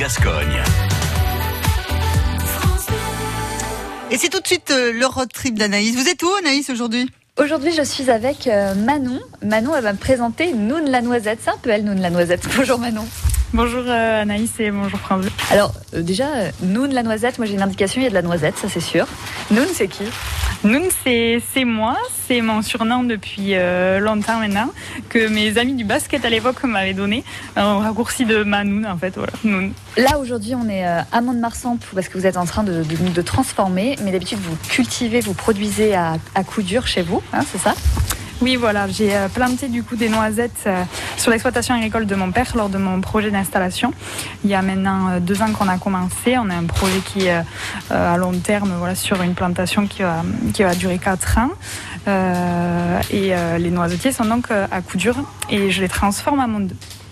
Gascogne. Et c'est tout de suite euh, le road trip d'Anaïs. Vous êtes où Anaïs aujourd'hui? Aujourd'hui, je suis avec euh, Manon. Manon, elle va me présenter Noun la noisette. C'est un peu elle, Noun la noisette. Bonjour Manon. Bonjour euh, Anaïs et bonjour France Bleu. Alors, euh, déjà, euh, Noun la noisette, moi j'ai une indication, il y a de la noisette, ça c'est sûr. Noun, c'est qui? Noun, c'est moi, c'est mon surnom depuis euh, longtemps maintenant, que mes amis du basket à l'époque m'avaient donné, en raccourci de Manoun en fait, voilà, Noun. Là, aujourd'hui, on est euh, à Mont-de-Marsan parce que vous êtes en train de, transformer, mais d'habitude, vous cultivez, vous produisez à, à coup dur chez vous, hein, c'est ça? Oui, voilà, j'ai euh, planté du coup des noisettes euh, sur l'exploitation agricole de mon père lors de mon projet d'installation. Il y a maintenant euh, deux ans qu'on a commencé. On a un projet qui est à long terme, voilà, sur une plantation qui va, qui durer quatre ans. Et les noisetiers sont donc à coup dur et je les transforme à mon.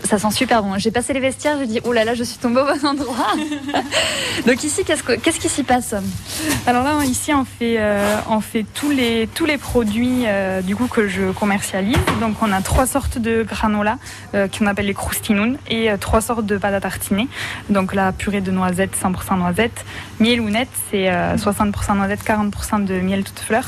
Ça sent super bon. J'ai passé les vestiaires, j'ai dit, oh là là, je suis tombée au bon endroit. Donc ici, qu'est-ce que- qu'est-ce qui s'y passe Alors là, ici, on fait, euh, on fait tous les, tous les produits euh, du coup que je commercialise. Donc, on a trois sortes de granola euh, qu'on appelle les croustinoun et trois sortes de pâte à tartiner. Donc, la purée de noisettes, 100% noisettes. Miel ou net, c'est euh, 60% noisettes, 40% de miel toute fleur.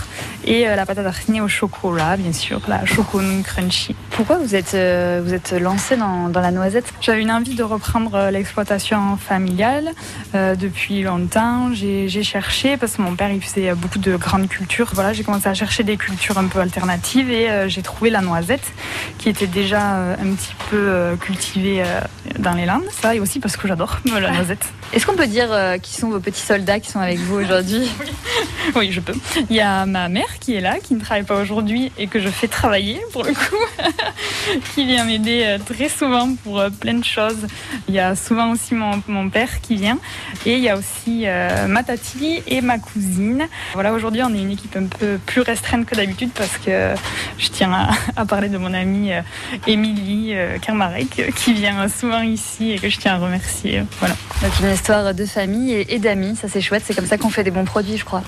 Et la pâte à tartiner au chocolat, bien sûr, la choconoun crunchy. Pourquoi vous êtes, vous êtes lancé dans, dans la noisette J'avais une envie de reprendre euh, l'exploitation familiale euh, depuis longtemps. J'ai cherché parce que mon père il faisait beaucoup de grandes cultures. Voilà, j'ai commencé à chercher des cultures un peu alternatives et euh, j'ai trouvé la noisette qui était déjà euh, un petit peu euh, cultivée euh, dans les Landes. Ça et aussi parce que j'adore euh, la noisette. Est-ce qu'on peut dire euh, qui sont vos petits soldats qui sont avec vous aujourd'hui? Oui, je peux. Il y a ma mère qui est là, qui ne travaille pas aujourd'hui et que je fais travailler pour le coup, qui vient m'aider euh, très souvent pour euh, plein de choses. Il y a souvent aussi mon, mon père qui vient et il y a aussi euh, ma tati et ma cousine. Voilà, aujourd'hui on est une équipe un peu plus restreinte que d'habitude parce que je tiens à, à parler de mon amie euh, Émilie Kermarek qui vient souvent ici et que je tiens à remercier. Voilà. Donc une histoire de famille et, d'amis, ça c'est chouette, c'est comme ça qu'on fait des bons produits je crois.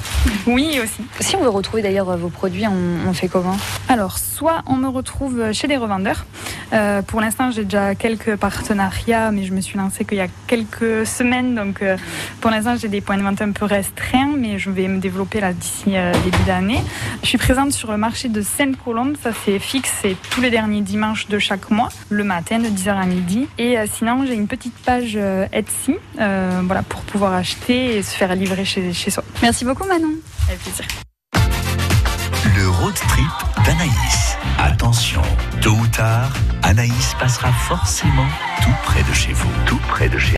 Oui aussi. Si on veut retrouver d'ailleurs vos produits, on, on fait comment? Alors, soit on me retrouve chez des revendeurs. Euh, pour l'instant, j'ai déjà quelques partenariats, mais je me suis lancée qu'il y a quelques semaines. Donc, euh, pour l'instant, j'ai des points de vente un peu restreints, mais je vais me développer là d'ici euh, début d'année. Je suis présente sur le marché de Sainte-Colombe. Ça, c'est fixe. C'est tous les derniers dimanches de chaque mois, le matin de 10h à midi. Et euh, sinon, j'ai une petite page euh, Etsy euh, voilà, pour pouvoir acheter et se faire livrer chez, chez soi. Merci beaucoup Manon. Avec plaisir. Le road trip d'Anaïs. Anaïs passera forcément tout près de chez vous. Tout près de chez